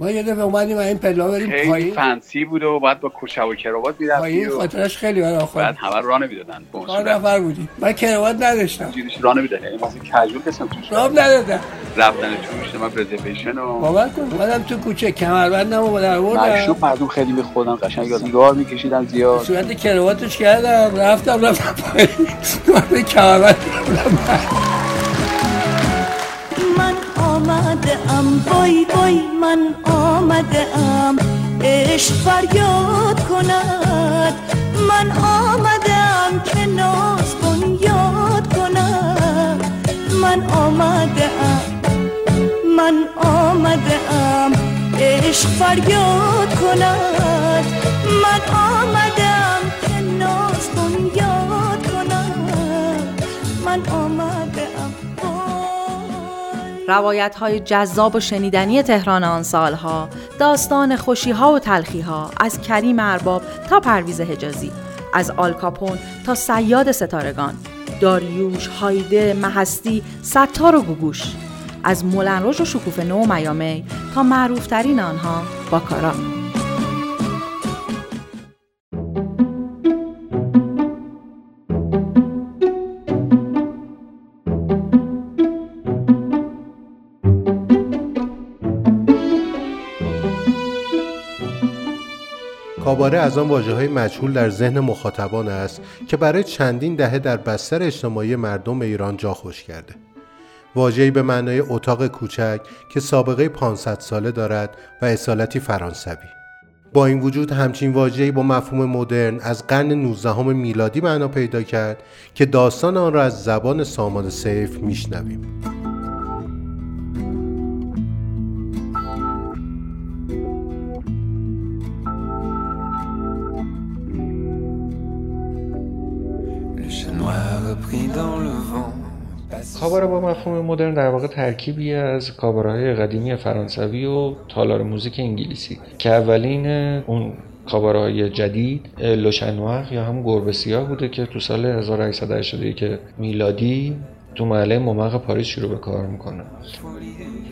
ما یه دفعه اومدیم این پلا بریم پایین. فنسی بود و بعد با کوچه و کراوات می‌رفتی پایین و خاطرش خیلی برای بعد آخر همه راه نمی‌دادن. چهار نفر بودیم. من کراوات نداشتم. جیرش راه نمی‌دادن. یعنی مثلا کجول کسم توش راب ندادم رفتن توش من رزرویشن و باور کن اومدم تو کوچه. کمربندم رو در بردم مشروب مردم خیلی میخوردن؟ قشنگ سیگار میکشیدن زیاد. صورت کراواتش کردم. رفتم رفتم پایین. کمربند آمده ام بای بای من آمده ام عشق فریاد کند من آمده ام که ناز یاد کند من آمده ام من آمده ام عشق فریاد کند من آمده ام که ناز یاد کند من آمده روایت های جذاب و شنیدنی تهران آن سالها داستان خوشی ها و تلخی ها از کریم ارباب تا پرویز حجازی از آلکاپون تا سیاد ستارگان داریوش، هایده، محستی، ستار و گوگوش از مولنروش و شکوفه نو و میامی تا معروفترین آنها باکارا کاباره از آن واجه های مجهول در ذهن مخاطبان است که برای چندین دهه در بستر اجتماعی مردم ایران جا خوش کرده. واجهی به معنای اتاق کوچک که سابقه 500 ساله دارد و اصالتی فرانسوی. با این وجود همچین واجهی با مفهوم مدرن از قرن 19 میلادی معنا پیدا کرد که داستان آن را از زبان سامان سیف میشنویم. کاباره با مفهوم مدرن در واقع ترکیبی از کاباره های قدیمی فرانسوی و تالار موزیک انگلیسی که اولین اون کاباره های جدید Le Chat Noir یا هم گربه سیاه بوده که تو سال 1881 میلادی تو محله ممق پاریس شروع به کار می‌کنه.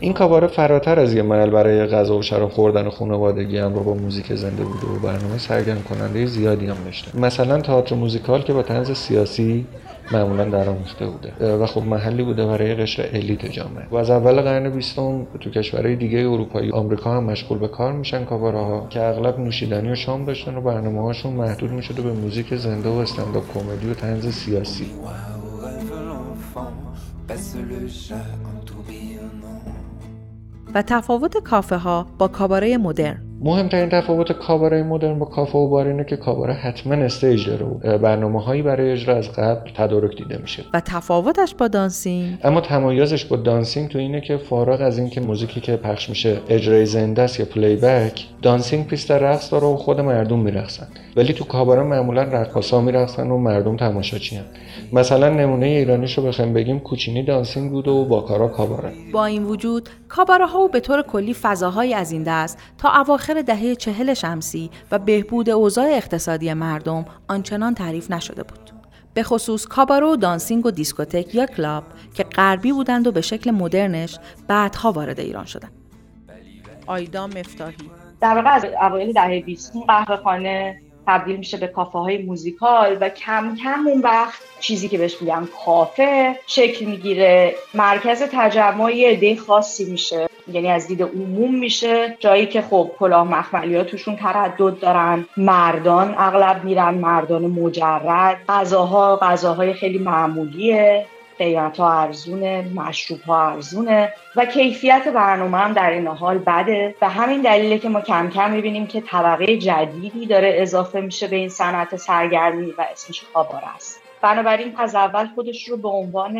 این کاباره فراتر از یه محل برای غذا و شراب خوردن و خوانندگی هم با موزیک زنده بوده و برنامه سرگرم کننده زیادی هم داشته. مثلا تئاتر موزیکال که با طنز سیاسی معمولا درآمیخته بوده. و خب محلی بوده برای قشر الیت جامعه. و از اول قرن بیستم تو کشورهای دیگه اروپایی آمریکا هم مشغول به کار میشن کاباره ها که اغلب نوشیدنی و شام داشتن و برنامه هاشون محدود می‌شده به موزیک زنده و استنداپ کمدی و طنز سیاسی. و تفاوت کافه ها با کاباره مدرن. مهمترین تفاوت کاباره مدرن با کافه و بار اینه که کاباره حتما stage داره و برنامه هایی برای اجرا از قبل تدارک دیده میشه. و تفاوتش با دانسینگ؟ اما تمایزش با دانسینگ تو اینه که فارغ از اینکه موزیکی که پخش میشه اجرای زنده است یا playback دانسینگ پیست رقص داره و خود مردم میرقصن. ولی تو کاباره معمولا رقاصا میرقصن و مردم تماشاچی هن. مثلا نمونه ایرانیش رو بخوایم بگیم کوچینی دانسینگ بود و باکارا کاباره با این وجود کاباره ها به طور کلی فضاهایی از این دست تا اواخر دهه چهل شمسی و بهبود اوضاع اقتصادی مردم آنچنان تعریف نشده بود. به خصوص کاباره، دانسینگ و دیسکوتک یا کلاب که غربی بودند و به شکل مدرنش بعدها وارد ایران شدند. آیدا مفتاحی در واقع از اوایل دهه 20 قهوه خانه تبدیل میشه به کافه های موزیکال و کم کم اون وقت چیزی که بهش میگن کافه شکل می‌گیره مرکز تجمع یه عده خاصی میشه یعنی از دید عموم میشه. جایی که خب کلاه مخملی ها توشون تردد دارن مردان اغلب میرن مردان مجرد. غذاها غذاهای خیلی معمولیه. قیمت ها ارزونه مشروب ها ارزونه و کیفیت برنامه هم در این حال بده. و همین دلیله که ما کم کم می‌بینیم که طبقه جدیدی داره اضافه میشه به این صنعت سرگرمی و اسمش کاباره است. بنابراین از اول خودش رو به عنوان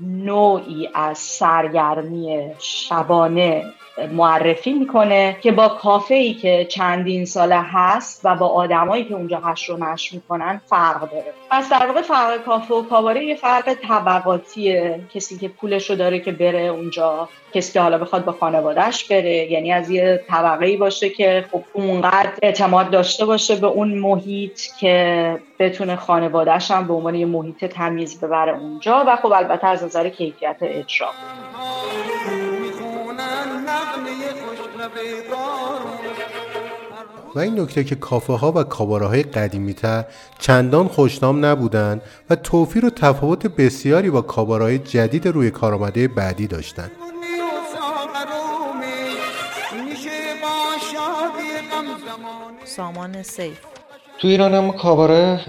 نوعی از سرگرمی شبانه معرفی می‌کنه که با کافه ای که چندین ساله هست و با آدمایی که اونجا هش رو نش می‌کنن فرق داره. پس در واقع فرق کافه و کاباره یه فرق طبقاتیه. کسی که پولش رو داره که بره اونجا کسی که حالا بخواد با خانوادهش بره. یعنی از یه طبقه ای باشه که خب اونقدر اعتماد داشته باشه به اون محیط که بتونه خانوادهش هم به عنوان یه محیط تمیز ببره اونجا. و خب البته از نظر کیفیت اجرا. و این نکته که کافه ها و کاباره های قدیمی تر چندان خوشنام نبودند و توفیر و تفاوت بسیاری با کاباره های جدید روی کارآمده بعدی داشتند. سامان سیف. تو ایران هم کاباره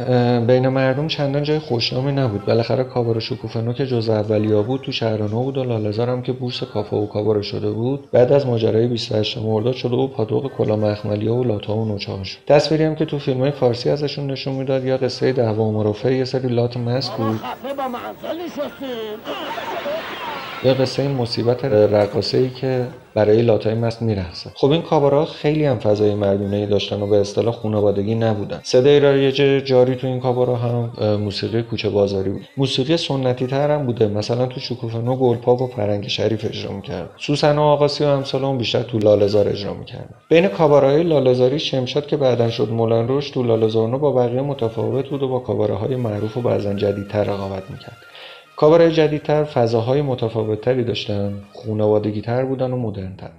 بین مردم چندان جای خوشنامی نبود. بالاخره کاباره شکوفنو که جز اولیا بود تو شهرانو بود و لالزار هم که بورس کافه و کاباره شده بود. بعد از ماجرای 28 مرداد شده و پاتوق کلا مخملیا و لاتا و نوچه شد. تصویری هم که تو فیلم های فارسی ازشون نشون می‌داد یا قصه دعوا و مرافع یه سری لات مست بود. یا قصه مصیبت رقاصه ای که برای لاتای مست میرقصه خب این کابارا خیلی هم فضای مردونه ای داشتن و به اصطلاح خانوادگی نبودن. صدای رایج جاری تو این کابارا هم موسیقی کوچه بازاری بود. موسیقی سنتی تر هم بوده. مثلا تو شکوفنو گلپاپ و فرنگ شریف اجرا می‌کرد. سوسن و آقاسی و امثال بیشتر تو لالزار اجرا می‌کردن. بین کابارهای لالزاری شمشاد که بعدا شد مولان روش تو لالزارنو با بقیه متفاوت بود و با کابارهای معروف و بعضا جدیدتر رقابت می‌کرد. کاباره جدیدتر فضاهای متفاوتتری داشتن خونوادگی تر بودن و مدرنتر.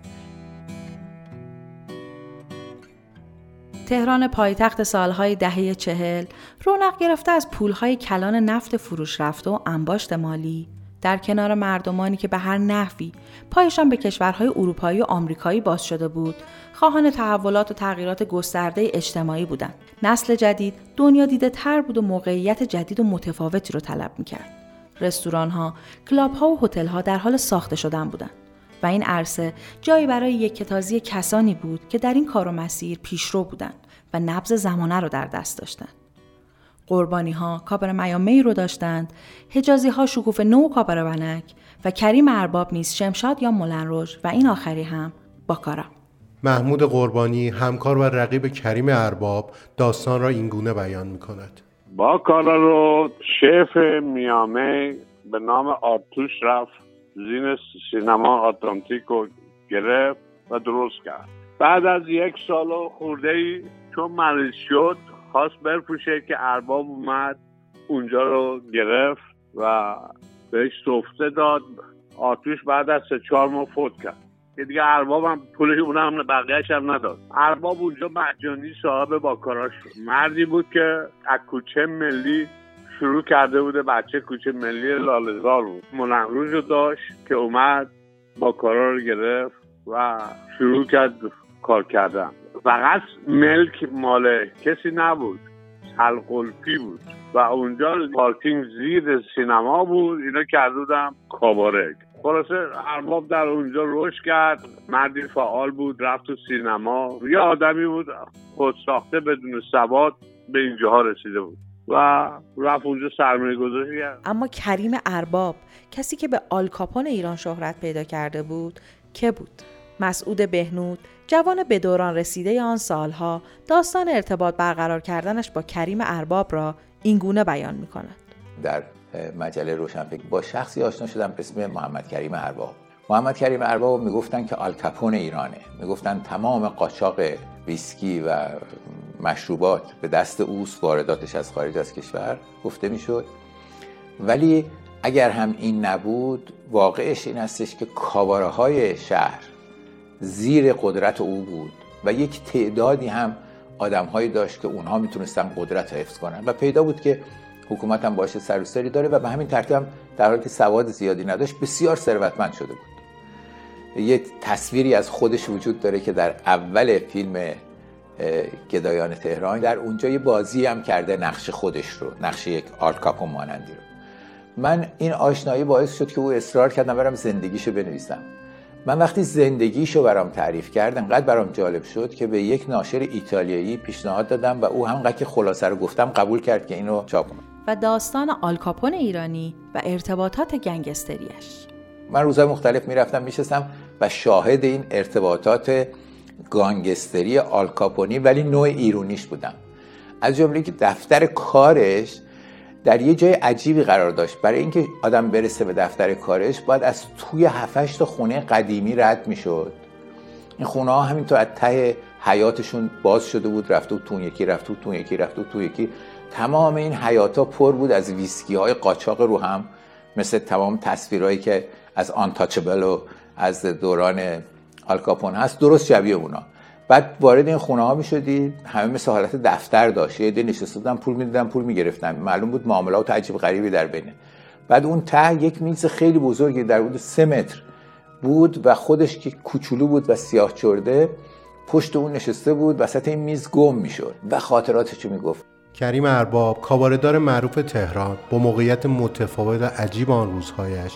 تهران پایتخت سالهای دهه چهل رونق گرفته از پولهای کلان نفت فروش رفته و انباشت مالی. در کنار مردمانی که به هر نحوی پایشان به کشورهای اروپایی و آمریکایی باز شده بود خواهان تحولات و تغییرات گسترده اجتماعی بودند. نسل جدید دنیا دیده تر بود و موقعیت جدید و متفاوتی رو طلب می‌کرد. رستوران ها، کلاب ها و هتل ها در حال ساخته شدن بودند و این عرصه جایی برای یک کتازی کسانی بود که در این کار و مسیر پیشرو بودند و نبز زمانه رو در دست داشتند. قربانی ها کابر میامی رو داشتند، حجازی ها شکوف نو کابر ونک و کریم ارباب نیز شمشاد یا ملنروژ و این آخری هم باکارا. محمود قربانی همکار و رقیب کریم ارباب داستان را اینگونه بیان می کند. با کارا رو شف میامه به نام آرتوش رفت زین سینما آتلانتیک رو گرفت و درست کرد. بعد از یک سال و خورده ای چون مریض شد خواست برفوشه که ارباب اومد اونجا رو گرفت و بهش سفته داد. آتوش بعد از سه چهار ماه فوت کرد. که دیگه ارباب هم پولش اونم بقیهش هم نداد. ارباب اونجا مجانی صاحب با کاراش شد. مردی بود که از کوچه ملی شروع کرده بوده بچه کوچه ملی لالزار بود. منقروش رو داشت که اومد با کارا رو گرفت و شروع کرد کار کردن. فقط ملک مال کسی نبود حلقلپی بود. و اونجا پارکینگ زیر سینما بود. اینا کرده بودم کاباره خلاصه ارباب در اونجا رشد کرد. مردی فعال بود رفت تو سینما. یه آدمی بود خود ساخته بدون سواد به اینجاها رسیده بود. و رفت اونجا سرمایه گذاشت کرد. اما کریم ارباب کسی که به آلکاپون ایران شهرت پیدا کرده بود که بود؟ مسعود بهنود جوان به دوران رسیده آن سالها داستان ارتباط برقرار کردنش با کریم ارباب را اینگونه بیان می کند. در مجله روشنفکر با شخصی آشنا شدم به اسم محمد کریم ارباب. محمد کریم ارباب می‌گفتن که آلکاپون ایرانه. می‌گفتن تمام قاچاق ویسکی و مشروبات به دست اوست وارداتش از خارج از کشور گفته می‌شد. ولی اگر هم این نبود واقعش این هستش که کاباره های شهر زیر قدرت او بود و یک تعدادی هم آدمهایی داشت که اونها می‌تونستن قدرت حفظ کنن. و پیدا بود که حکومت هم باشه سر داره و به همین ترتیب هم در حالی که سواد زیادی نداشت بسیار ثروتمند شده بود. یه تصویری از خودش وجود داره که در اول فیلم گدایان تهران در اونجا یه بازی هم کرده نقش خودش رو نقش یک آل کاپون مانندی رو. من این آشنایی باعث شد که او اصرار کردم برم زندگیشو بنویسم. من وقتی زندگیشو برام تعریف کرد انقدر برام جالب شد که به یک ناشر ایتالیایی پیشنهاد دادم و او همونقدر که خلاصه رو گفتم قبول کرد که اینو چاپ کنم. و داستان آلکاپون ایرانی و ارتباطات گنگستریش من روزهای مختلف می‌رفتم میشستم و شاهد این ارتباطات گانگستری آلکاپونی ولی نوع ایرونیش بودم. از جمله که دفتر کارش در یه جای عجیبی قرار داشت. برای اینکه آدم برسه به دفتر کارش باید از توی هفتش تا خونه قدیمی رد می‌شد. این خونه ها همینطور از ته حیاتشون باز شده بود رفته و تون یکی رفته و تون یکی رفته و تو یکی. تمام این حیاتا پر بود از ویسکی های قاچاق رو هم مثل تمام تصویرهایی که از آنتاچبل و از دوران آلکاپون هست. درست شبیه اونا. بعد وارد این خونه ها می همه مثل حالت دفتر داشت. یه عده نشسته بودن پول می‌دادن پول می‌گرفتن. معلوم بود معاملات عجیب غریبی در بینه بعد اون ته یک میز خیلی بزرگی در بود سه متر بود و خودش که کوچولو بود و سیاه چرده پشت اون نشسته بود وسط این میز گم می‌شد و خاطراتش می‌گفت. کریم ارباب کاباردار معروف تهران با موقعیت متفاوت و عجیب آن روزهایش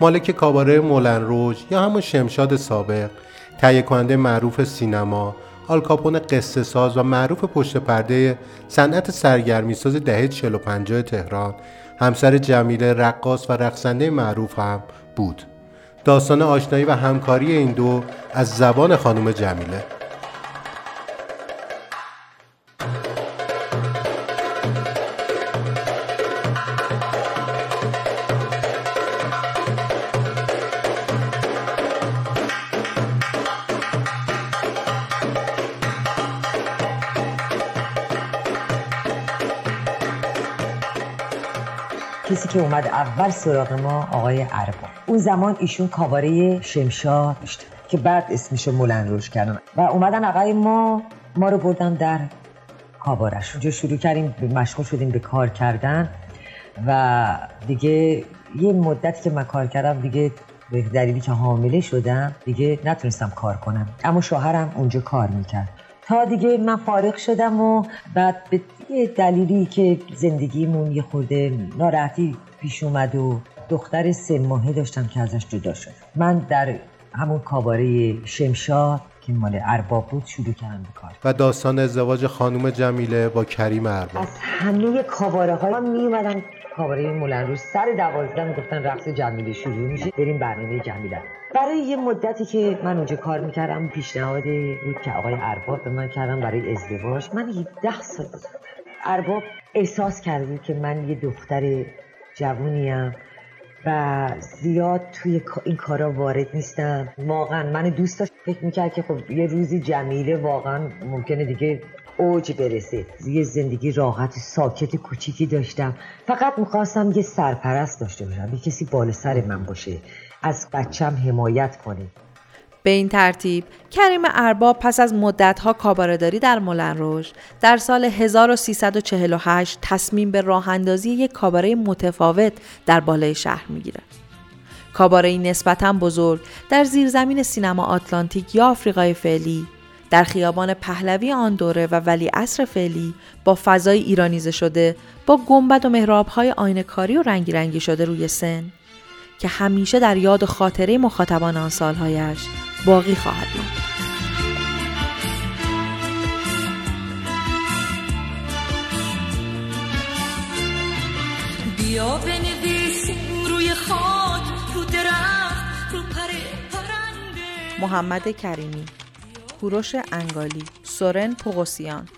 مالک کاباره مولن روژ یا همون شمشاد سابق تهیه کننده معروف سینما آلکاپون قصه ساز و معروف پشت پرده صنعت سرگرمی ساز دهه 45 تهران همسر جمیله رقاص و رقصنده معروف هم بود. داستان آشنایی و همکاری این دو از زبان خانم جمیله. که اومد اول سراغ ما آقای عربا اون زمان ایشون کاباره شمشا داشت که بعد اسمشو مولن روش کردن. و اومدن آقای ما ما رو بردن در کابارش اونجا شروع کردیم مشغول شدیم به کار کردن. و دیگه یه مدتی که من کار کردم دیگه به دلیلی که حامله شدم دیگه نتونستم کار کنم. اما شوهرم اونجا کار می‌کرد. تا دیگه من فارغ شدم و بعد به دلیلی که زندگیمون یه خورده ناراحتی پیش اومد و دختر سه ماهه داشتم که ازش جدا شد. من در همون کاباره شمشاد که مال ارباب بود شروع کردم به کار. و داستان ازدواج خانم جمیله با کریم ارباب. از همه کاباره ها می اومدن کاباره مولن روز سر دوازده می‌گفتن رقص جمیله شروع میشه بریم برنامه جمیله. برای یه مدتی که من اونجا کار می‌کردم پیشنهاد بود که آقای ارباب به من کردم برای ازدواج. من 17 سال ارباب احساس کرده که من یه دختر جوونیم و زیاد توی این کارا وارد نیستم. واقعا من دوست داشت فکر می‌کرد که خب یه روزی جمیله واقعا ممکنه دیگه اوج برسه. یه زندگی راحت ساکت کوچیکی داشتم. فقط می‌خواستم یه سرپرست داشته باشم یه کسی بالا سر من باشه از بچم حمایت کنه. به این ترتیب کریم ارباب پس از مدتها کابارداری در مولن در سال 1348 تصمیم به راه اندازی یک کاباره متفاوت در بالای شهر می‌گیره. کاباره نسبتا بزرگ در زیرزمین سینما آتلانتیک یا آفریقای فعلی در خیابان پهلوی آن دوره و ولی اصر فعلی با فضای ایرانیزه شده با گنبد و محرابهای آینکاری و رنگی رنگی شده روی سن که همیشه در یاد خاطره مخاطبان آن سالهایش باقی خواهد ماند. بیا روی خاک رو درخت رو پرنده. محمد کریمی کوروش انگالی سورن پوغوسیان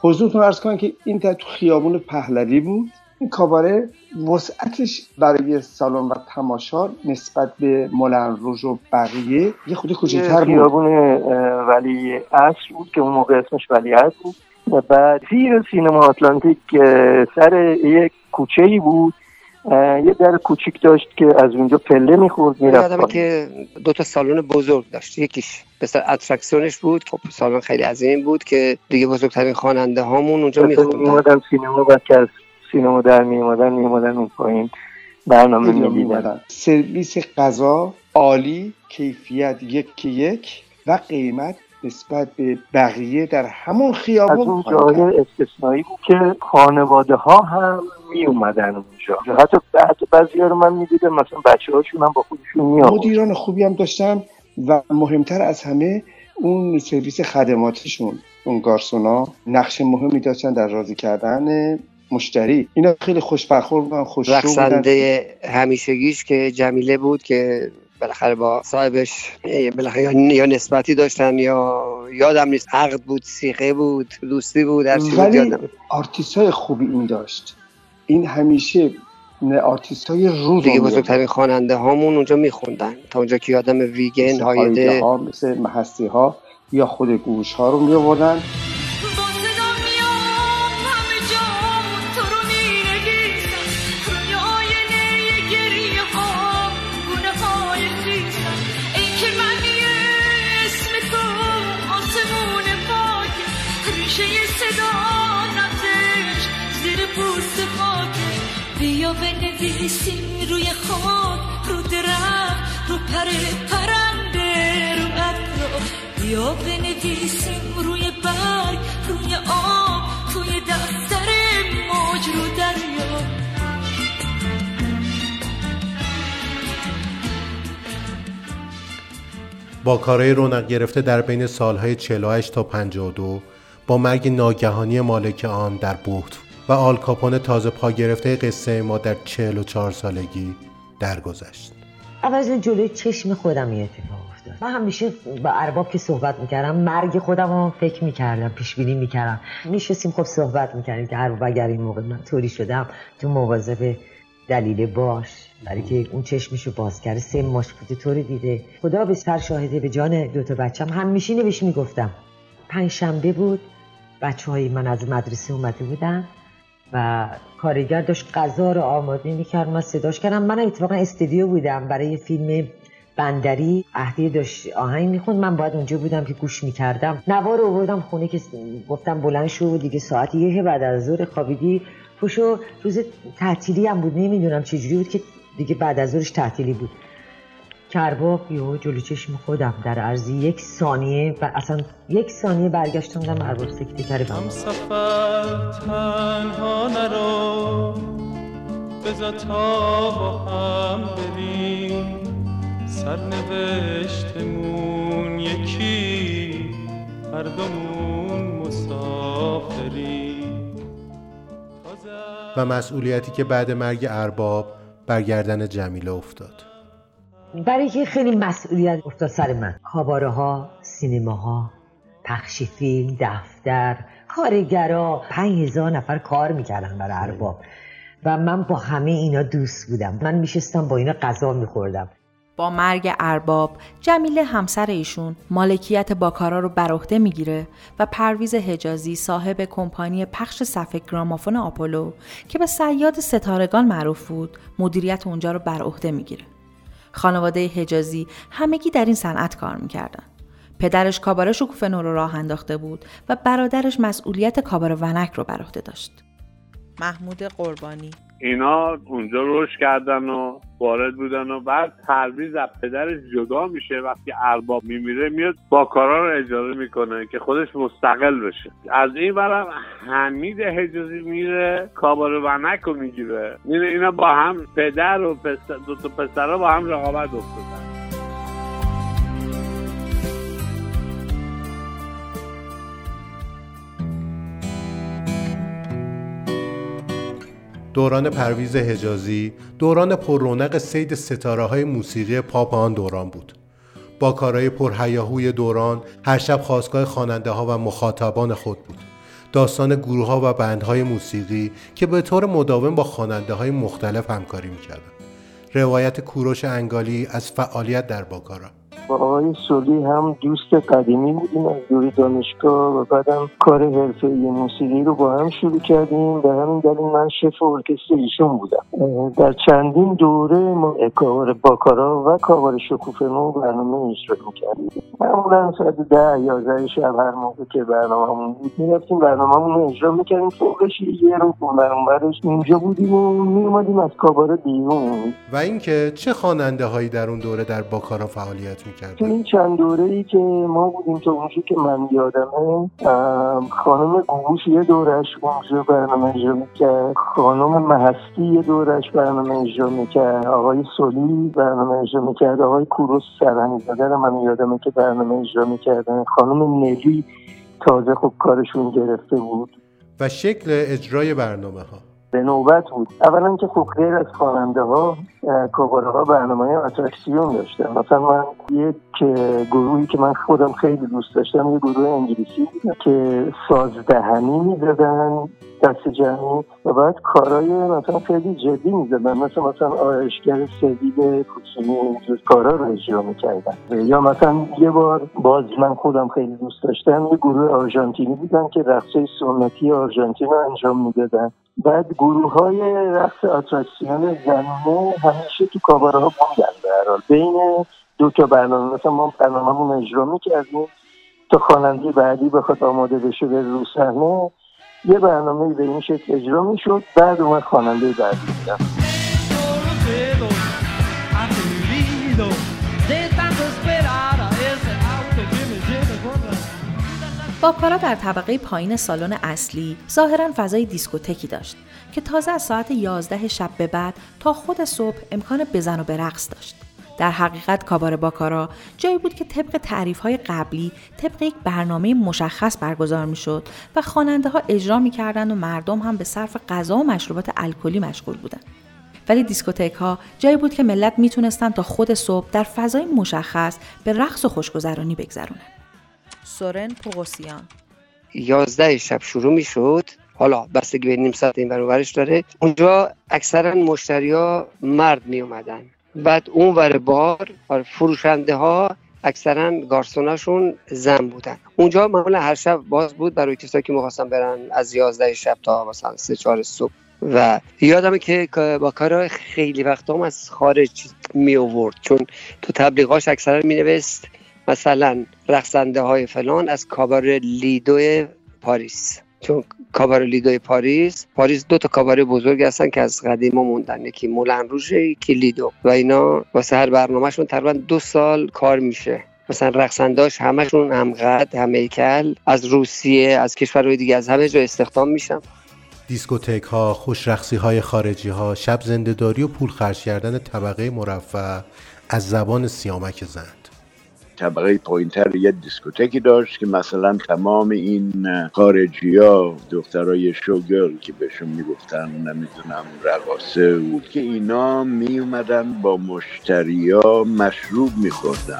حضورتون ارز کنم که این تو خیابون پهلوی بود. این کاباره وسعتش برای سالن و تماشا نسبت به مولن روژ و بقیه یه خودی کوچکتر بود. خیابون ولی اصر بود که اون موقع اسمش ولی اصر بود. و بعد زیر سینما آتلانتیک سر یک کوچه ای بود یه در کوچیک داشت که از اونجا پله می‌خورد می‌رفت که دو تا سالن بزرگ داشت. یکیش مثل اترکسیونش بود. خب سالن خیلی عظیم بود که دیگه بزرگترین خواننده هامون اونجا میخوندن. سینما و سینما در می اومدن می اومدن اون پایین. برنامه می سرویس غذا عالی کیفیت یک یک و قیمت نسبت به بقیه در همون خیابون از اون جای استثنایی بود که خانواده ها هم می اومدن اونجا. حتی بعضی رو من می‌دیدم مثلا بچه هاشون هم با خودشون می مدیران خوبی هم داشتن و مهمتر از همه اون سرویس خدماتشون. اون گارسونا نقش مهمی داشتن در راضی کردن مشتری. اینا خیلی خوش برخورد خوش رقصنده همیشگیش که جمیله بود که بالاخره با صاحبش بالاخره یا نسبتی داشتن یا یادم نیست. عقد بود صیغه بود دوستی بود هر ولی آرتیست های خوبی این داشت. این همیشه آرتیست های روز دیگه بزرگترین خواننده هامون اونجا میخوندن. تا اونجا که یادم ویگن هایده. ها مثل مهستی ها یا خود گوش ها رو میآوردن. پر پرنده رو ابرا یا بنویسیم روی برگ روی آب توی دفتر موج رو دریا با کارهای رونق گرفته در بین سالهای 48 تا 52 با مرگ ناگهانی مالک آن در بوت و آل کاپون تازه پا گرفته قصه ما در 44 سالگی درگذشت. از جلوی چشم خودم یه اتفاق افتاد. من همیشه با ارباب که صحبت می‌کردم مرگ خودم رو فکر می‌کردم پیش بینی می‌کردم. میشستیم خب صحبت می‌کردیم که ارباب اگر این موقع من طوری شدم تو مواظب دلیل باش. برای که اون چشمشو باز کرده سه ماش بوده طوری دیده. خدا به سر شاهده به جان دوتا بچم همیشه نوش می‌گفتم. پنج شنبه بود بچه های من از مدرسه اومده بودن. و کارگر داشت غذا رو آماده می‌کرد. من صداش کردم. من اتفاقا استودیو بودم. برای فیلم بندری اهدی داشت آهنگ می‌خوند. من باید اونجا بودم که گوش می‌کردم. نوار رو آوردم خونه که گفتم بلند شو دیگه ساعت یه بعد از ظهر خوابیدی. پوشو روز تعطیلی هم بود. نمی‌دونم چجوری بود که دیگه بعد از ظهرش تعطیلی بود. کرباب یهو جلو چشم خودم در عرض یک ثانیه و اصلا یک ثانیه برگشتم دم ارباب سکته کرده هم سفر تنها نرو بزا تا با هم بریم. سرنوشتمون یکی هر دومون مسافریم و مسئولیتی که بعد مرگ ارباب برگردن جمیله افتاد. برای که خیلی مسئولیت افتاد سر من. کاباره ها سینما ها پخش فیلم دفتر کارگرا. پنج هزار نفر کار می‌کردن برای ارباب. و من با همه اینا دوست بودم. من میشستم با اینا غذا میخوردم. با مرگ ارباب جمیله همسر ایشون مالکیت باکارا رو بر عهده می‌گیره و پرویز حجازی صاحب کمپانی پخش صفحه گرامافون آپولو که به سیاد ستارگان معروف بود مدیریت اونجا رو بر عهده می‌گیره. خانواده حجازی همگی در این صنعت کار می‌کردن. پدرش کاباره شکوفه نو رو راه انداخته بود و برادرش مسئولیت کاباره ونک رو بر عهده داشت. محمود قربانی. اینا اونجا رشد کردن و وارد بودن و بعد پرویز از پدرش جدا میشه. وقتی ارباب میمیره میاد با کارا رو اجاره می‌کنه که خودش مستقل بشه. از این برم حمید حجازی میره کابار ونک رو می‌گیره. میره اینا با هم پدر و پسر دو تا پسرها با هم رقابت افتادن. دوران پرویز حجازی دوران پر رونق سید ستاره های موسیقی پاپ آن دوران بود. با کارهای پرهیاهوی دوران هر شب خواستگاه خواننده ها و مخاطبان خود بود. داستان گروه ها و بندهای موسیقی که به طور مداوم با خواننده های مختلف همکاری می‌کردند. روایت کوروش انگالی از فعالیت در باکارا با آقای سولی هم دوست قدیمی بودیم از دوری دانشگاه و بعدم کار حرفه موسیقی رو با هم شروع کردیم. به همین دلیل من شف ارکستر ایشون بودم. در چندین دوره ما کار باکارا و کاوار شکوفه برنامه اجرا می‌کردیم. معمولا ساعت ده یازده شب هر موقع که برنامه بود می‌رفتیم برنامه رو اجرا می‌کردیم. فوقش یه رو برش اینجا بودیم و میومدیم از کاباره بیرون. و اینکه چه خواننده هایی در اون دوره در باکارا فعالیت می‌کرد تو این چند دوره ای که ما بودیم تا اونجا که من یادمه خانم گوش یه دورش اونجا برنامه اجرا می‌کرد. خانم محستی یه دورش برنامه اجرا می‌کرد. آقای سولی برنامه اجرا می‌کرد. آقای کوروس سرهنی زاده من یادمه که برنامه اجرا می‌کردن خانم نلی تازه خوب کارشون گرفته بود. و شکل اجرای برنامه ها به نوبت بود. اولا که خب غیر از خواننده ها کاباره ها برنامه اترکسیون داشتن. مثلا من یک گروهی که من خودم خیلی دوست داشتم یه گروه انگلیسی که سازدهنی می‌زدن دست جمعی و بعد کارهای مثلا خیلی جدی می‌زدن. مثلا مثلا آرشگر سویل کوچینی کارا رو اجرا می‌کردن. یا مثلا یه بار باز من خودم خیلی دوست داشتم یه گروه آرژانتینی بودن که رقص سنتی آرژانتین رو انجام می‌دادن. بعد گروه های رقص اتراکسیون زنانه همیشه تو کاباره ها بودن به بین دو تا برنامه مثلا ما برنامه اجرا می‌کردیم تا خواننده بعدی بخواد آماده بشه به رو صحنه یه برنامه به این شکل اجرا می‌شد بعد اومد خواننده بعدی بودن باکارا در طبقه پایین سالن اصلی ظاهرا فضای دیسکوتکی داشت که تازه از ساعت 11 شب به بعد تا خود صبح امکان بزن و به رقص داشت. در حقیقت کابار باکارا جایی بود که طبق تعریف های قبلی طبق یک برنامه مشخص برگزار می شد و خواننده ها اجرا می کردن و مردم هم به صرف غذا و مشروبات الکلی مشغول بودند. ولی دیسکوتک ها جایی بود که ملت می‌تونستن تا خود صبح در فضای مشخص به رقص و خوشگذرانی بگذرونن. سورن پوغوسیان. یازده شب شروع می شد حالا بستگی به نیم ساعت این برابرش داره. اونجا اکثرا مشتریا مرد می اومدن بعد اون ور بار آره، فروشنده ها اکثرا گارسوناشون زن بودن. اونجا معمولا هر شب باز بود برای کسایی که می‌خواستن برن از 11 شب تا مثلا 3 4 صبح. و یادمه که با کار خیلی وقت هم از خارج می آورد. چون تو تبلیغاش اکثرا می نوشت مثلا رقصنده های فلان از کابار لیدو پاریس. چون کابار لیدو پاریس پاریس دو تا کابار بزرگ هستن که از قدیما موندن. یکی مولن روژه یکی لیدو. و اینا واسه هر برنامهشون تقریبا دو سال کار میشه. مثلا رقصنداش همشون هم ایکل از روسیه از کشورهای دیگه از همه جا استخدام میشن. دیسکوتک ها، خوش‌رقصی های خارجی ها، شب زندهداری و پول خرج کردن طبقه مرفه از زبان سیامک زند طبقه پایینتر یه دیسکوتکی داشت که مثلا تمام این خارجی ها دخترای شوگل که بهشون می‌گفتن نمی‌دونم رقاسه بود که اینا می اومدن با مشتریا مشروب میخوردن.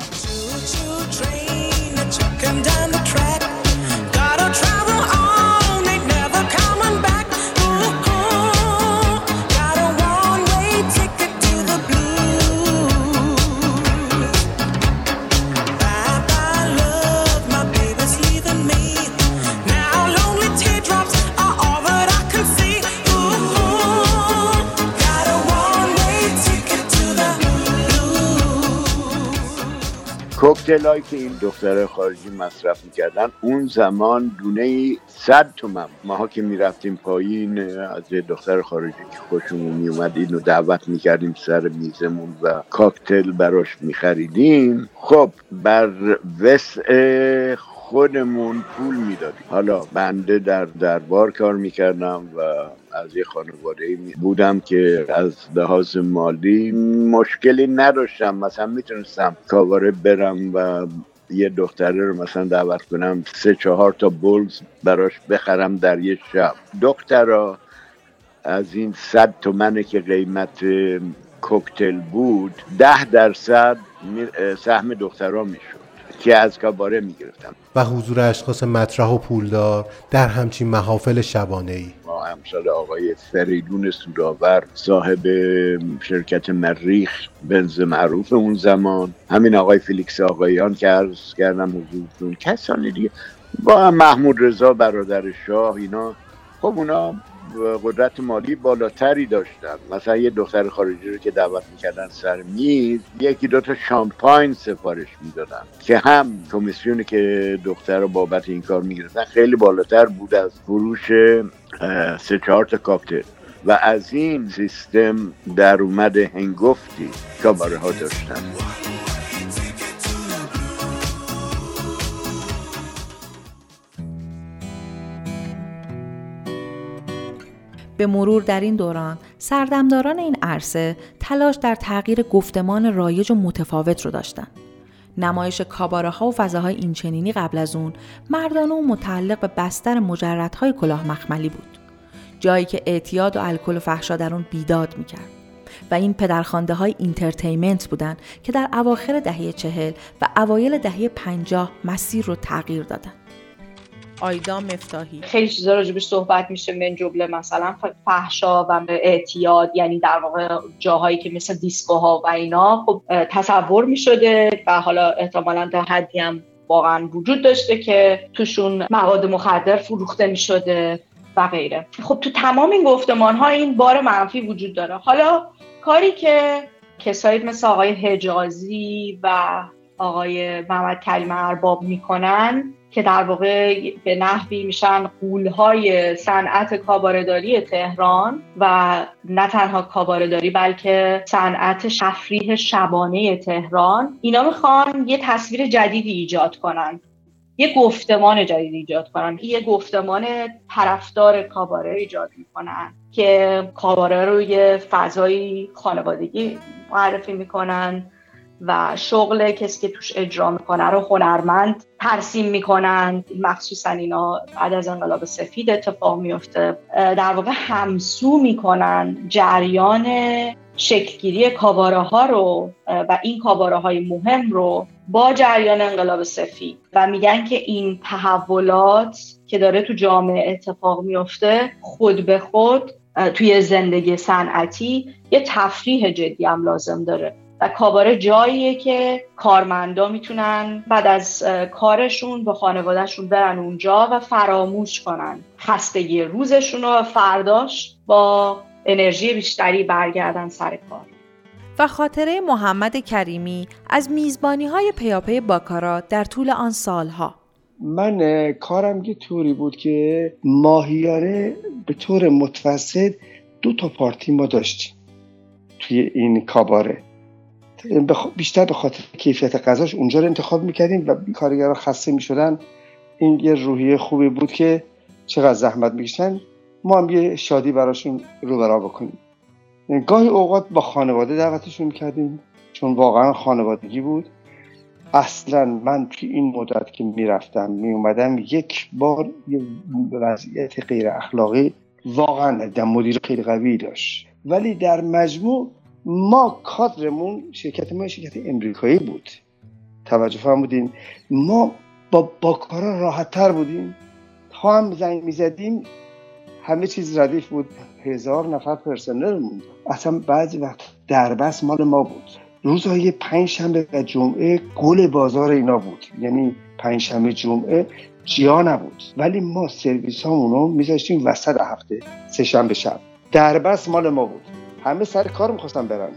کوکتل که این دختر خارجی مصرف می‌کردن اون زمان دونه ای صد تومن. ماها که می‌رفتیم پایین از یه دختر خارجی که خوشمون میومد اینو دعوت می‌کردیم سر میزمون و کاکتل براش میخریدیم. خب بر وسع خودمون پول می‌دادیم. حالا بنده در دربار کار می‌کردم و از یه خانواده بودم که از لحاظ مالی مشکلی نداشتم. مثلا می‌تونستم کاواره برم و یه دختره رو مثلا دعوت کنم سه چهار تا بولز براش بخرم در یه شب. دخترا از این صد تومنه که قیمت کوکتل بود ده درصد سهم دخترها می‌شد. که از کاباره می‌گرفتم. و حضور اشخاص مطرح و پولدار در همچین محافل شبانه ای ما همسال آقای فریدون سوداور صاحب شرکت مریخ بنز معروف اون زمان همین آقای فیلیکس آقایان که عرض کردم حضورتون. کسانی دیگه. با محمود رضا برادر شاه اینا. خب اونا قدرت مالی بالاتری داشتن. مثلا یه دختر خارجی رو که دعوت می‌کردن سر میز یکی دوتا شامپاین سفارش می‌دادن که هم کمیسیونی که دختر رو بابت این کار می‌گرفتن خیلی بالاتر بود از فروش سه چهار تا کاکتل. و از این سیستم در اومد هنگفتی کاباره ها داشتن. به مرور در این دوران سردمداران این عرصه تلاش در تغییر گفتمان رایج و متفاوت رو داشتند. نمایش کاباره ها و فضاهای اینچنینی قبل از اون مردانه و متعلق به بستر مجردهای کلاه مخملی بود. جایی که اعتیاد و الکل و فحشا در اون بیداد می‌کرد. و این پدرخوانده های entertainment بودند که در اواخر دهه چهل و اوایل دهه پنجاه مسیر رو تغییر دادند. آیدا مفتاحی. خیلی چیزا راجبش صحبت میشه من جمله مثلا فحشا و اعتیاد یعنی در واقع جاهایی که مثل دیسکوها و اینا خب تصور می‌شده و حالا احتمالا تا حدی هم واقعا وجود داشته که توشون مواد مخدر فروخته می‌شده و غیره. خب تو تمام این گفتمان ها این بار منفی وجود داره. حالا کاری که کسایی مثل آقای حجازی و آقای محمد کریم ارباب می‌کنن که در واقع به نحوی میشن قولهای صنعت کابارداری تهران و نه تنها کابارداری بلکه صنعت شفریح شبانه تهران. اینا می‌خوان یه تصویر جدیدی ایجاد کنن. یه گفتمان جدید ایجاد کنن. یه گفتمان طرفدار کاباره ایجاد می‌کنن که کاباره رو یه فضایی خانوادگی معرفی می‌کنن. و شغل کسی که توش اجرا می‌کنه رو هنرمند ترسیم می‌کنن. مخصوصا اینا بعد از انقلاب سفید اتفاق میفته در واقع همسو می‌کنن جریان شکلگیری کاباره ها رو و این کاباره های مهم رو با جریان انقلاب سفید. و میگن که این تحولات که داره تو جامعه اتفاق میفته خود به خود توی زندگی صنعتی یه تفریح جدی هم لازم داره. و کاباره جاییه که کارمندا می‌تونن بعد از کارشون با خانوادهشون برن اونجا و فراموش کنن خستگی روزشون و فرداش با انرژی بیشتری برگردن سر کار. و خاطره محمد کریمی از میزبانی های پیاپی باکارا در طول آن سالها. من کارم یه طوری بود که ماهیانه به طور متوسط دو تا پارتی ما داشتیم توی این کاباره. بیشتر به خاطر کیفیت غذاش اونجا رو انتخاب می‌کردیم و کارگرها خسته می‌شدن. این یه روحیه خوبی بود که چقدر زحمت می‌کشن. ما هم یه شادی براشون رو برا بکنیم. گاهی اوقات با خانواده دعوتشون می‌کردیم چون واقعا خانوادگی بود. اصلا من توی این مدت که می‌رفتم میومدم یک بار یه وضعیت غیر اخلاقی واقعا در مدیر خیلی قوی داشت. ولی در مجموع ما کادرمون شرکت ما شرکت امریکایی بود. توجه فرمودین. ما با با کارا راحت تر بودیم. تا هم زنگ می‌زدیم همه چیز ردیف بود. هزار نفر پرسنل موند. اصلا بعضی وقت دربست مال ما بود. روزهای پنج شنبه و جمعه گل بازار اینا بود. یعنی پنج شنبه جمعه جیا نبود. ولی ما سرویس رو میذاشتیم وسط هفته سه شنبه شب. دربست مال ما بود. همه سر کار می‌خواستن برن.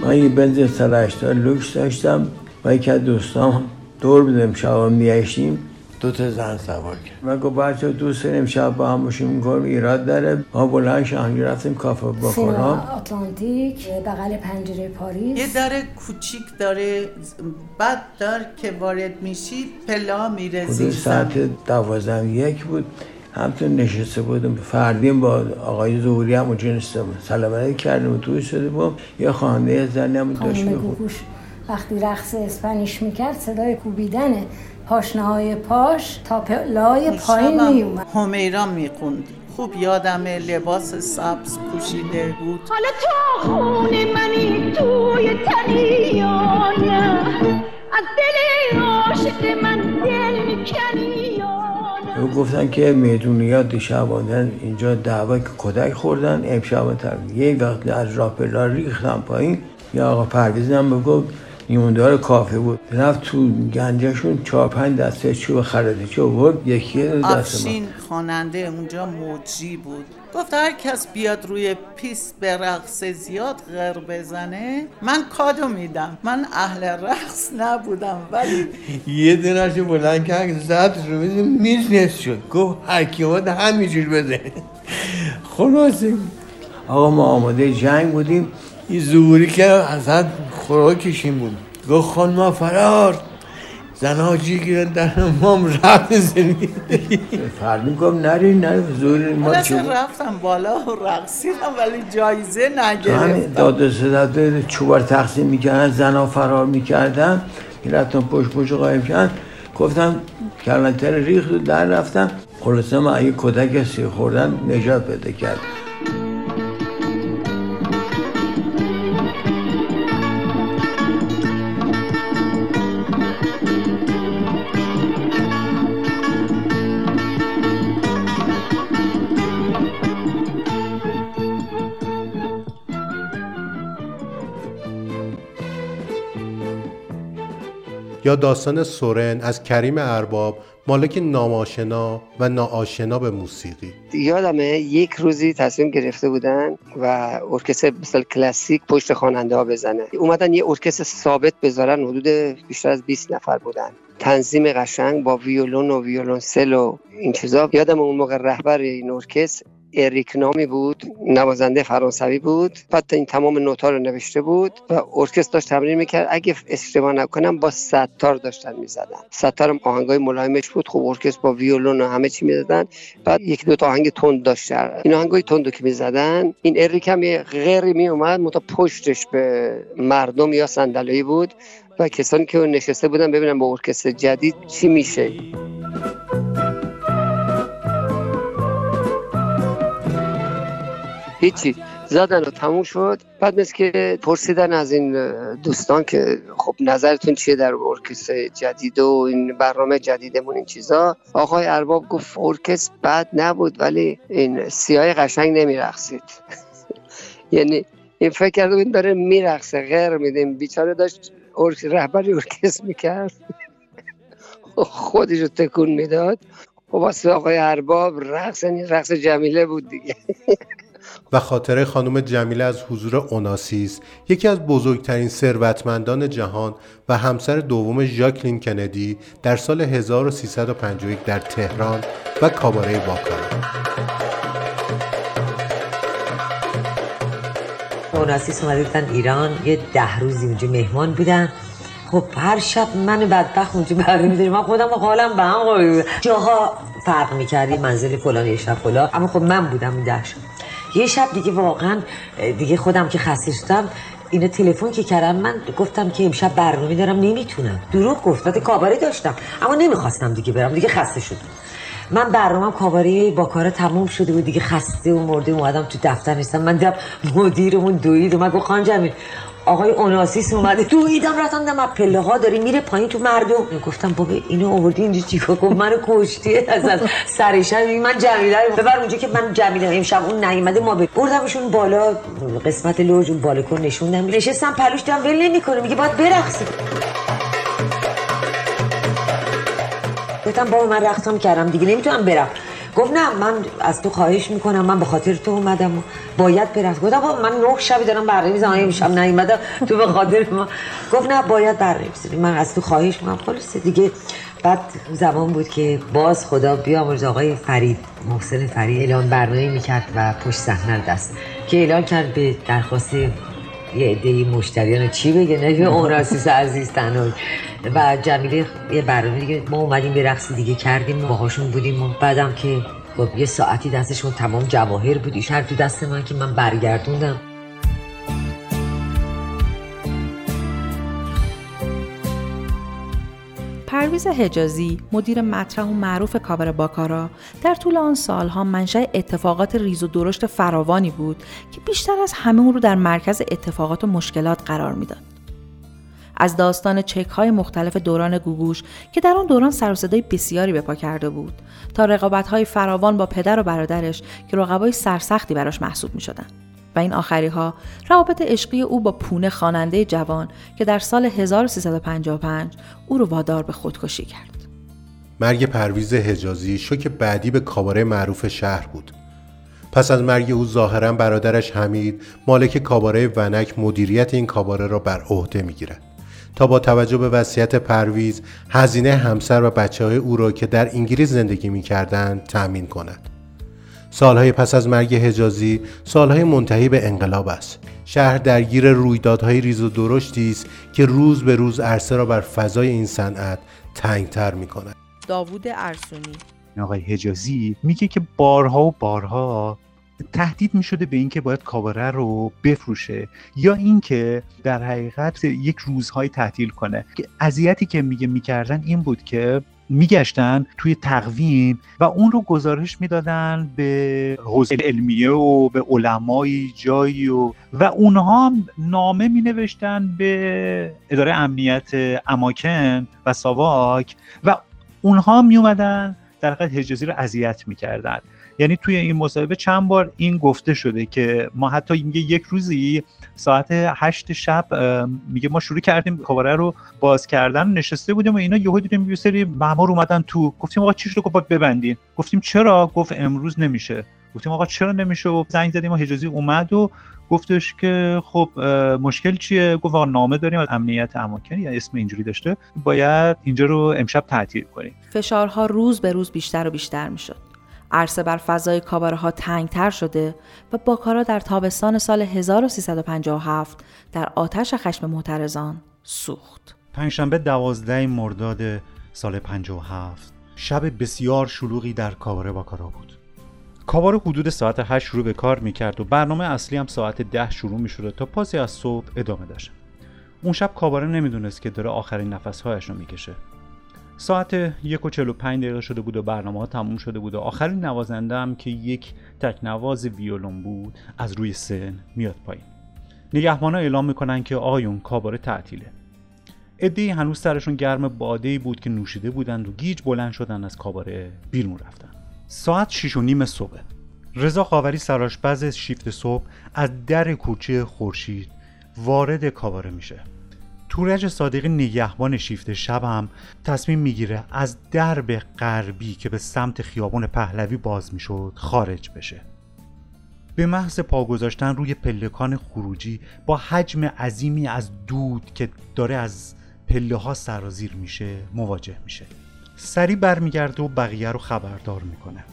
من یه بنز 180 لوکس داشتم و یکی از دوستام دور بودم شب میگشتیم دو تا زن سوار کرد. من گفت بچه دوست داریم شب با هم باشیم می‌کنم ایراد داره. ما بلند شهنگی رفتیم کافه بخورم آتلانتیک بغل پنجره پاریس. یه در کوچیک داره بعد در که وارد میشی پلا میره زیر ساعت دوازم یک بود. همتون نشسته بودم فردیم با آقای زهوری هم اونجا نشسته بود سلام علیک کردیم و توی شده بودم یه خانده زنی هم داشت وقتی رقص اسپانیش می‌کرد صدای کوبیدنه. پاشنه های پاش تا پلای پایین میومد همیرا می‌خوند خوب یادمه لباس سبز پوشیده بود. حالا تو خونه منی توی تنی از دل عاشق من دل می‌کنی او گفتن که میدونیات شبانن اینجا دعوا که کدک خوردن امشب تر یه وقت از راپلا ریختم پایین. یا آقا پرویز هم بگفت نیموندار کافه بود. رفت تو گنجشون چهار پنج دسته چوب خرده چوب بود. یکی دست افشین خواننده اونجا موجی بود. گفت هر کس بیاد روی پیست به رقص زیاد غر بزنه من کادو میدم. من اهل رقص نبودم ولی یه دونش بلند کرد زد رو میز نیست شد. گفت هر کی اومد همینجور بده خلاصه. آقا ما آماده جنگ بودیم. این زوری که اصلا خوراکشیم بود. گفت خانما فرار زنها جی گیرن در مام رفت زنی فردی گفت نری نری زوری ما رفتم بالا و رقصیدم ولی جایزه نگرفتم. داد و صدت چوبار تقسیم می‌کردن زنها فرار می‌کردن این رفتم پشت پشت قایم کردن گفتم کلنتر ریخت و در رفتم. خلاصه ما اگه کدک سی خوردن نجات بده کرد. یا داستان سورن از کریم ارباب مالک نام‌آشنا و ناآشنا به موسیقی. یادمه یک روزی تصمیم گرفته بودن و ارکستر مثل کلاسیک پشت خواننده ها بزنه. اومدن یه ارکستر ثابت بذارن حدود بیشتر از 20 نفر بودن. تنظیم قشنگ با ویولون و ویولونسل و این چیزا. یادم اون موقع رهبر این ارکستر اریک نامی بود نوازنده فرانسوی بود بعد این تمام نوتا رو نوشته بود و ارکستر داشت تمرین می‌کرد. اگه اشتباه نکنم با ستار داشتن می‌زدن. ستار هم آهنگای ملایمش بود خب ارکستر با ویولون و همه چی می‌زدن. بعد یک دو تا آهنگ تند داشت. این آهنگای تندو که می‌زدن این اریک هم یه غیری میومد متا پشتش به مردم یا صندلی بود و کسانی که نشسته بودن ببینن با ارکستر جدید چی میشه. هیچی. زدن و تموم شد. بعد مثل که پرسیدن از این دوستان که خب نظرتون چیه در ارکستر جدید و این برنامه جدیدمون این چیزا آقای ارباب گفت ارکستر بد نبود ولی این سیاه قشنگ نمیرقصید. یعنی این فکر کرده این داره میرقصه غیر میدیم بیچاره داشت رهبری ارکستر می‌کرد. خودش رو تکون می‌داد. خب واسه آقای ارباب رقص یعنی رقص جمیله بود دیگه. و خاطره خانم جمیله از حضور اوناسیس یکی از بزرگترین ثروتمندان جهان و همسر دوم ژاکلین کندی در سال 1351 در تهران و کاباره باکارا اوناسیس اومده ایران یه ده روزی اونجا مهمان بودن. خب هر شب من بدبخت اونجا برمی میداریم من خودم حالم به هم جاها فرق می‌کردی منزل فلان یه شب فلان. اما خب من بودم این ده شب. یه شب دیگه واقعا دیگه خودم که خسته شدم اینا تلفن که کردم من گفتم که امشب برنامه دارم نمی‌تونم. دروغ گفت کاباره داشتم. اما نمی‌خواستم دیگه برم دیگه خسته شدم. من برنامه کاباره با کارا تموم شده بود دیگه خسته و مرده اومدم تو دفتر نیستم. من دیدم مدیرمون دوید و من گفت خان جمیل آقای اوناسیس اومده. تو ایدم رفتم دم پله ها داری میره پایین تو مردم. گفتم بابا اینو آوردی اینجا چیکار کن منو کشتی. از سر شب من جمیله ببر اونجا که من جمیله امشب اون نیومده ما بردمشون بالا. قسمت لوج اون بالکن نشوندم نشستم پلوش دارم ول نمی‌کنه. میگه باید برقصی گفتم بابا من رقصم کردم دیگه. نمی‌تونم برم. گفت نه من از تو خواهش می‌کنم من به خاطر تو اومدم و باید برم. گفتم من نه شبی دارم برنامه می‌زنم امشب نیومدم تو به خاطر ما. گفت نه باید برنامه من از تو خواهش می‌کنم. خلاص دیگه بعد زمان بود که باز خدا بیامرز آقای فرید محسن فرید اعلان برنامه می‌کرد و پشت صحنه دست که اعلان کرد به درخواست یه عده مشتریان چی بگه؟ نه اوناسیس عزیز تنها. و جمیله یه برنامه دیگه ما اومدیم به رقص دیگه کردیم باهاشون بودیم و بعدم که خب یه ساعتی دستشون تمام جواهر بود. ایشار تو دست من که من برگردوندم. پرویز حجازی مدیر مطرح و معروف کاور باکارا در طول آن سالها منشأ اتفاقات ریز و درشت فراوانی بود که بیشتر از همه اون رو در مرکز اتفاقات و مشکلات قرار می‌داد. از داستان چک های مختلف دوران گوگوش که در آن دوران سر صدای بسیاری به پا کرده بود تا رقابت های فراوان با پدر و برادرش که رقبای سرسختی براش محسوب می شدن. و این آخری ها روابط عشقی او با پونه خواننده جوان که در سال 1355 او رو وادار به خودکشی کرد. مرگ پرویز حجازی شوک بعدی به کاباره معروف شهر بود. پس از مرگ او ظاهرا برادرش حمید مالک کاباره ونک مدیریت این کاباره را بر عهده می‌گیرد. تا با توجه به وصیت پرویز هزینه همسر و بچه های او را که در انگلیس زندگی می کردن تأمین کند. سالهای پس از مرگ حجازی سالهای منتهی به انقلاب است. شهر درگیر رویدادهای ریز و درشتی است که روز به روز عرصه را بر فضای این صنعت تنگتر می کند. داوود ارسونی آقای حجازی میگه که بارها و بارها تهدید می شده به اینکه باید کاباره رو بفروشه یا اینکه در حقیقت یک روزهای تعطیل کنه که اذیتی که میگه می‌کردن این بود که میگشتن توی تقویم و اون رو گزارش می‌دادن به حوزه علمیه و به علمای جایی و و اونها هم نامه می نوشتن به اداره امنیت اماکن و ساواک و اونها می اومدن در حقیقت حجازی رو اذیت می‌کردن. یعنی توی این مصاحبه چند بار این گفته شده که ما حتی میگه یک روزی ساعت هشت شب میگه ما شروع کردیم کاباره رو باز کردن نشسته بودیم و اینا یهو دیدیم یه سری مامور اومدن تو. گفتیم آقا چی شده؟ گفت ببندین. گفتیم چرا؟ گفت امروز نمیشه. گفتیم آقا چرا نمیشه؟ و زنگ زدیم و حجازی اومد و گفتش که خب مشکل چیه؟ گفت نامه داریم از امنیت اماکن یا اسم اینجوری داشته. باید اینجا رو امشب تعطیل کنیم. فشارها روز به روز بیشتر و بیشتر می‌شد. عرصه بر فضای کاباره ها تنگتر شده و باکارا در تابستان سال 1357 در آتش خشم معترضان سوخت. پنجشنبه دوازده مرداد سال 57 شب بسیار شلوغی در کاباره باکارا بود. کاباره حدود ساعت 8 شروع به کار می‌کرد و برنامه اصلی هم ساعت 10 شروع می‌شده تا پاسی از صبح ادامه داشت. اون شب کاباره نمی‌دونست که داره آخرین نفسهایش رو می‌کشه. ساعت یک و چلو پنج دقیقه شده بود و برنامه ها تموم شده بود و آخرین نوازنده هم که یک تکنواز ویولون بود از روی سن میاد پایین. نگهبان ها اعلام می‌کنن که آیون کاباره تعطیله. ادهی هنوز سرشون گرم باده بود که نوشیده بودند و گیج بلند شدن از کاباره بیرون رفتن. ساعت شیش و نیم صبح. رضا خاوری سراشپز شیفت صبح از در کوچه خورشید وارد کاباره میشه. تورج صادقی نگهبان شیفت شب تصمیم می‌گیره از درب غربی که به سمت خیابان پهلوی باز می‌شد خارج بشه. به محض پا گذاشتن روی پلکان خروجی با حجم عظیمی از دود که داره از پله ها سرازیر میشه مواجه میشه. سریع برمیگرده و بقیه رو خبردار می‌کنه.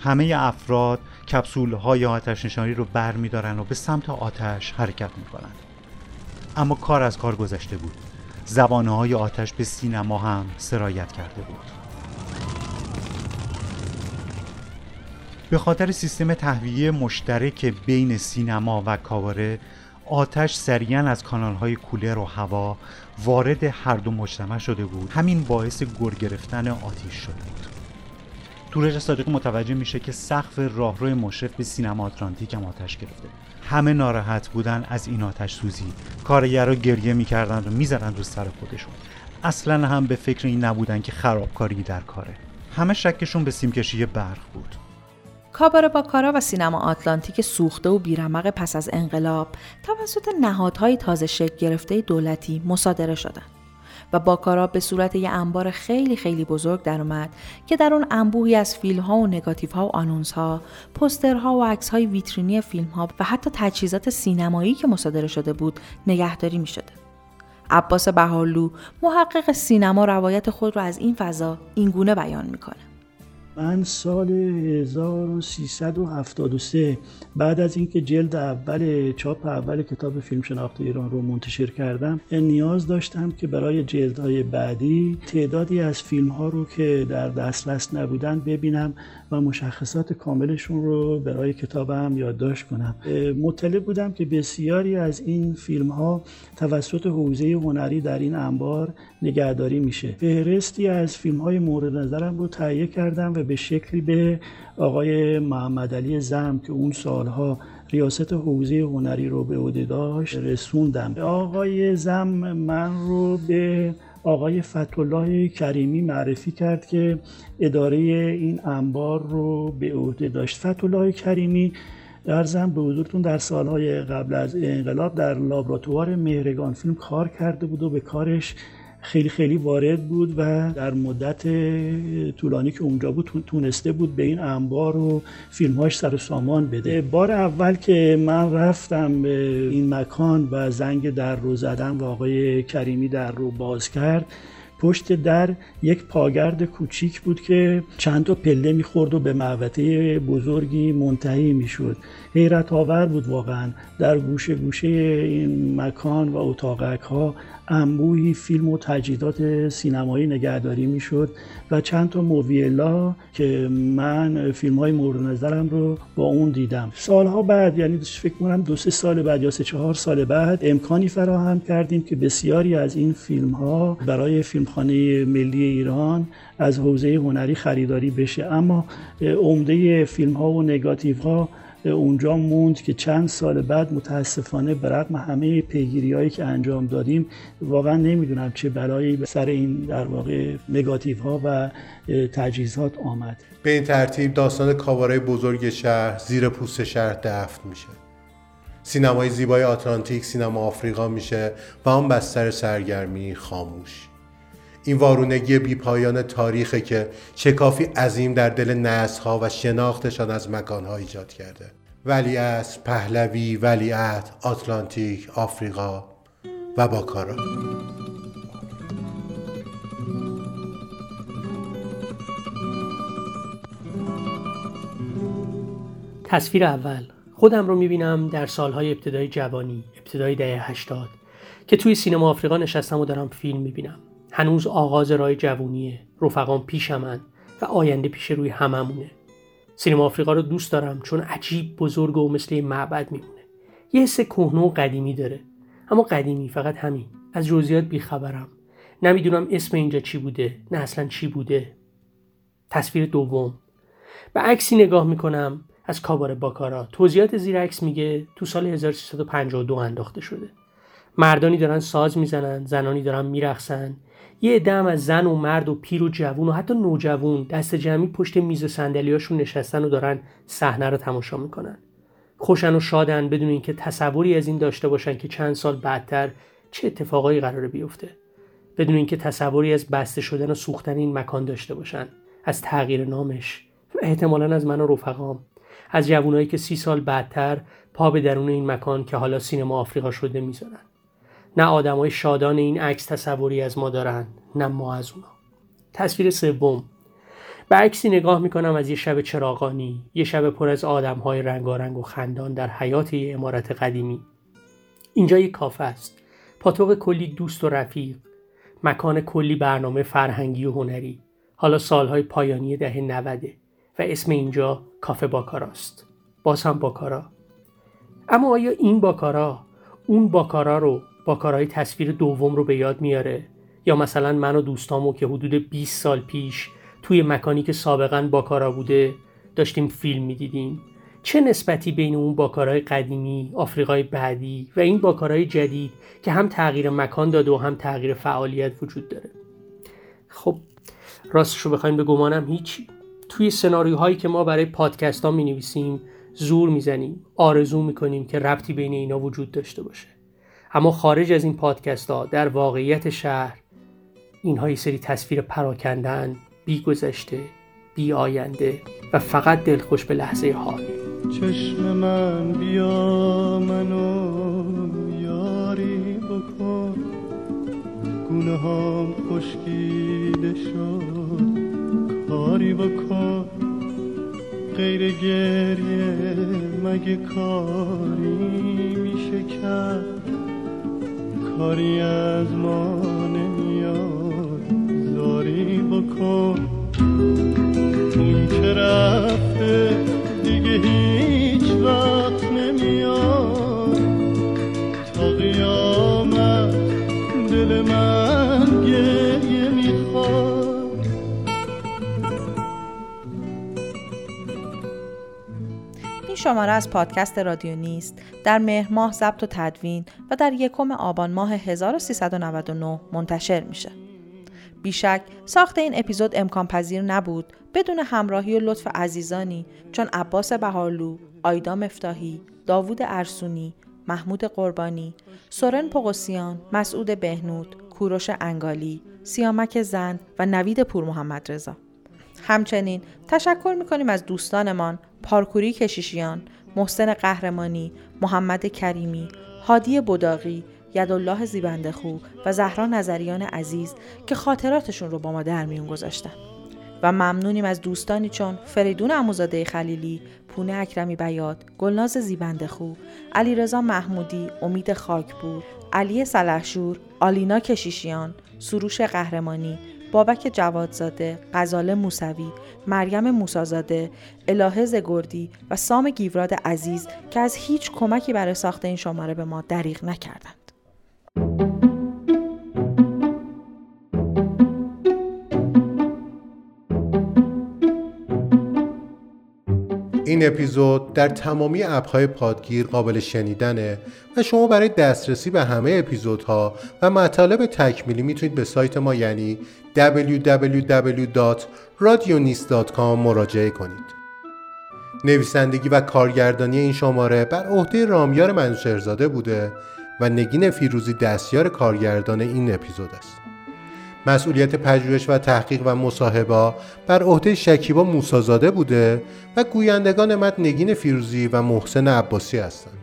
همه افراد کپسول های آتش نشانی رو برمیدارن و به سمت آتش حرکت می‌کنن. اما کار از کار گذشته بود. زبانه های آتش به سینما هم سرایت کرده بود. به خاطر سیستم تهویه مشترک بین سینما و کاواره آتش سریعا از کانال های کولر و هوا وارد هر دو مجتمع شده بود. همین باعث گر گرفتن آتیش شده بود. تورج صادقی متوجه میشه که سقف راهروی مشرف به سینما آتلانتیک هم آتش گرفته. همه ناراحت بودن از این آتش سوزی. کارگرها گریه می‌کردن و می‌زدن رو سر خودشون. اصلا هم به فکر این نبودن که خرابکاری در کاره. همه شکشون به سیمکشی برق بود. با کارا و سینما آتلانتیک سوخته و بیرمق پس از انقلاب توسط نهادهای تازه شکل گرفته دولتی مصادره شدند. و باکارا به صورت یه انبار خیلی خیلی بزرگ در اومد که در اون انبوهی از فیلم ها و نگاتیف ها و آنونس ها، پوسترها و عکس های ویترینی فیلم ها و حتی تجهیزات سینمایی که مصادره شده بود نگهداری می شده. عباس بهارلو محقق سینما روایت خود را از این فضا اینگونه بیان می‌کنه. من سال 1373 بعد از اینکه جلد اول چاپ اول کتاب فیلم شناخت ایران رو منتشر کردم نیاز داشتم که برای جلدهای بعدی تعدادی از فیلم ها رو که در دسترس نبودن ببینم و مشخصات کاملشون رو برای کتابم یادداشت کنم. مطلع بودم که بسیاری از این فیلم ها توسط حوزه هنری در این انبار نگهداری میشه. فهرستی از فیلم های مورد نظرم رو تهیه کردم و به شکلی به آقای محمد علی زم که اون سالها ریاست حوزه هنری رو به عهده داشت رسوندم. آقای زم من رو به آقای فتولاه کریمی معرفی کرد که اداره این انبار رو به عهده داشت. فتولاه کریمی ارزم به حضورتون در سالهای قبل از انقلاب در لابراتوار مهرگان فیلم کار کرده بود و به کارش خیلی خیلی وارد بود و در مدت طولانی که اونجا بود تونسته بود به این انبار و فیلمهاش سر و سامان بده. بار اول که من رفتم به این مکان و زنگ در رو زدم و آقای کریمی در رو باز کرد پشت در یک پاگرد کوچیک بود که چند تا پله می‌خورد و به معوطه بزرگی منتهی می‌شد. حیرت آور بود واقعا. در گوشه گوشه این مکان و اتاقک ها انبوهی فیلم و تجهیزات سینمایی نگهداری می‌شد و چند تا موویلا که من فیلم های مورد نظرم رو با اون دیدم. سالها بعد یعنی فکر کنم دو سه سال بعد یا سه چهار سال بعد امکانی فراهم کردیم که بسیاری از این فیلم ها برای فیلمخانه ملی ایران از حوزه هنری خریداری بشه. اما عمده فیلم ها و نگاتیو ها اونجا موند که چند سال بعد متاسفانه به رغم همه پیگیری هایی که انجام دادیم واقعا نمی‌دونم چه بلایی به سر این در واقع نگاتیو ها و تجهیزات آمد. به این ترتیب داستان کاواره بزرگ شهر زیر پوست شهر دفن میشه. سینمای زیبای آتلانتیک سینما آفریقا میشه و آن بستر سرگرمی خاموش. این وارونگی بی پایان تاریخه که شکافی عظیم در دل نسلها و شناختشان از مکانها ایجاد کرده. ولی از پهلوی ولیعت آتلانتیک آفریقا و باکارا تصویر اول. خودم رو می‌بینم در سالهای ابتدای جوانی ابتدای دهه 80 که توی سینما آفریقا نشستم و دارم فیلم می‌بینم. هنوز آغاز راه جوونیه رفقام پیشمن و آینده پیش روی هممونه. سینما آفریقا رو دوست دارم چون عجیب بزرگ و مثل معبد میمونه. یه حس کهنه و قدیمی داره. اما قدیمی فقط همین. از جزئیات بیخبرم. نمی‌دونم اسم اینجا چی بوده نه اصلا چی بوده. تصویر دوم. به عکسی نگاه می‌کنم از کابار باکارا. توضیحات زیر عکس میگه تو سال 1352 انداخته شده. مردانی دارن ساز می‌زنن زنانی دارن میرقصن. یه دم از زن و مرد و پیر و جوون و حتی نوجوون دست جمعی پشت میز و صندلیاشون نشستن و دارن صحنه رو تماشا می‌کنن. خوشن و شادن بدون اینکه تصوری از این داشته باشن که چند سال بعدتر چه اتفاقایی قراره بیفته. بدون اینکه تصوری از بسته شدن و سوختن این مکان داشته باشن. از تغییر نامش. و احتمالا از من و رفقام. از جوانایی که سی سال بعدتر پا به درون این مکان که حالا سینما آفریقا شده می‌ذارن. نه آدمای شادان این عکس تصوری از ما دارن نه ما از اونا. تصویر سوم. به عکسی نگاه می‌کنم از یه شب چراغانی یه شب پر از آدم های رنگارنگ و خندان در حیات یه امارت قدیمی. اینجا یه کافه است. پاتوق کلی دوست و رفیق. مکان کلی برنامه فرهنگی و هنری. حالا سالهای پایانی دهه نوده و اسم اینجا کافه باکاراست باز هم باکارا. اما آیا این باکارا اون باکارا رو باکارای تصویر دوم رو به یاد میاره. یا مثلا من و دوستامو که حدود 20 سال پیش توی مکانی که سابقا باکارا بوده داشتیم فیلم می‌دیدیم. چه نسبتی بین اون باکارای قدیمی، آفریقای بعدی و این باکارای جدید که هم تغییر مکان داده و هم تغییر فعالیت وجود داره؟ خب راستش رو بخوایم به گمانم هیچی توی سناریوهایی که ما برای پادکست ها می نویسیم زور می‌زنیم آرزو می‌کنیم که ربطی بین اینا وجود داشته باشه. اما خارج از این پادکست ها در واقعیت شهر اینها یه سری تصویر پراکندن بی گذشته بی آینده و فقط دلخوش به لحظه حال. چشم من بیا منو یاری بکن. گونه هم خشکیده شد کاری بکن. غیر گریه مگه کاری میشه کرد؟ کاری از ما نمیاد زاری بکن. اون که رفته؟ دیگه هیچ شماره از پادکست رادیو نیست در مهر ماه ضبط و تدوین و در یکم آبان ماه 1399 منتشر میشه. بیشک ساخت این اپیزود امکان پذیر نبود بدون همراهی و لطف عزیزانی چون عباس بهارلو، آیدا مفتاحی، داوود ارسونی، محمود قربانی، سورن پقوسیان، مسعود بهنود، کوروش انگالی، سیامک زند و نوید پور محمد رضا. همچنین تشکر می‌کنیم از دوستانمان پارکوری کشیشیان، محسن قهرمانی، محمد کریمی، هادی بداغی، یدالله زیبندخو و زهرا نظریان عزیز که خاطراتشون رو با ما در میون گذاشتن. و ممنونیم از دوستانی چون فریدون اموزاده خلیلی، پونه اکرمی بیاد، گلناز زیبندخو، علیرضا محمودی، امید خاکپور، علی سلحشور، آلینا کشیشیان، سروش قهرمانی، بابک جوادزاده، غزاله موسوی، مریم موسازاده، الهه زگردی و سام گیوراد عزیز که از هیچ کمکی برای ساخت این شماره به ما دریغ نکردند. این اپیزود در تمامی اپهای پادگیر قابل شنیدنه و شما برای دسترسی به همه اپیزودها و مطالب تکمیلی می‌تونید به سایت ما یعنی www.radionist.com مراجعه کنید. نویسندگی و کارگردانی این شماره بر عهده رامیار منوچهرزاده بوده و نگین فیروزی دستیار کارگردان این اپیزود است. مسئولیت پژوهش و تحقیق و مصاحبه بر عهده شکیبا موسازاده بوده و گویندگان متن نگین فیروزی و محسن عباسی هستند.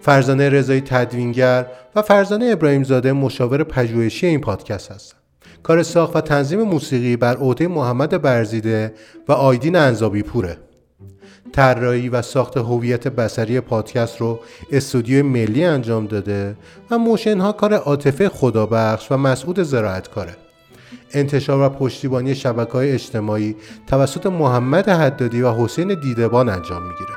فرزانه رضایی تدوینگر و فرزانه ابراهیم زاده مشاور پژوهشی این پادکست هستند. کار ساخت و تنظیم موسیقی بر عهده محمد برزیده و آیدین انزابی پوره. طراحی و ساخت هویت بسری پادکست رو استودیو ملی انجام داده و موشن ها کار عاطفه خدابخش و مسعود زراعت کاره. انتشار و پشتیبانی شبکه های اجتماعی توسط محمد حدادی و حسین دیدبان انجام می‌گیره.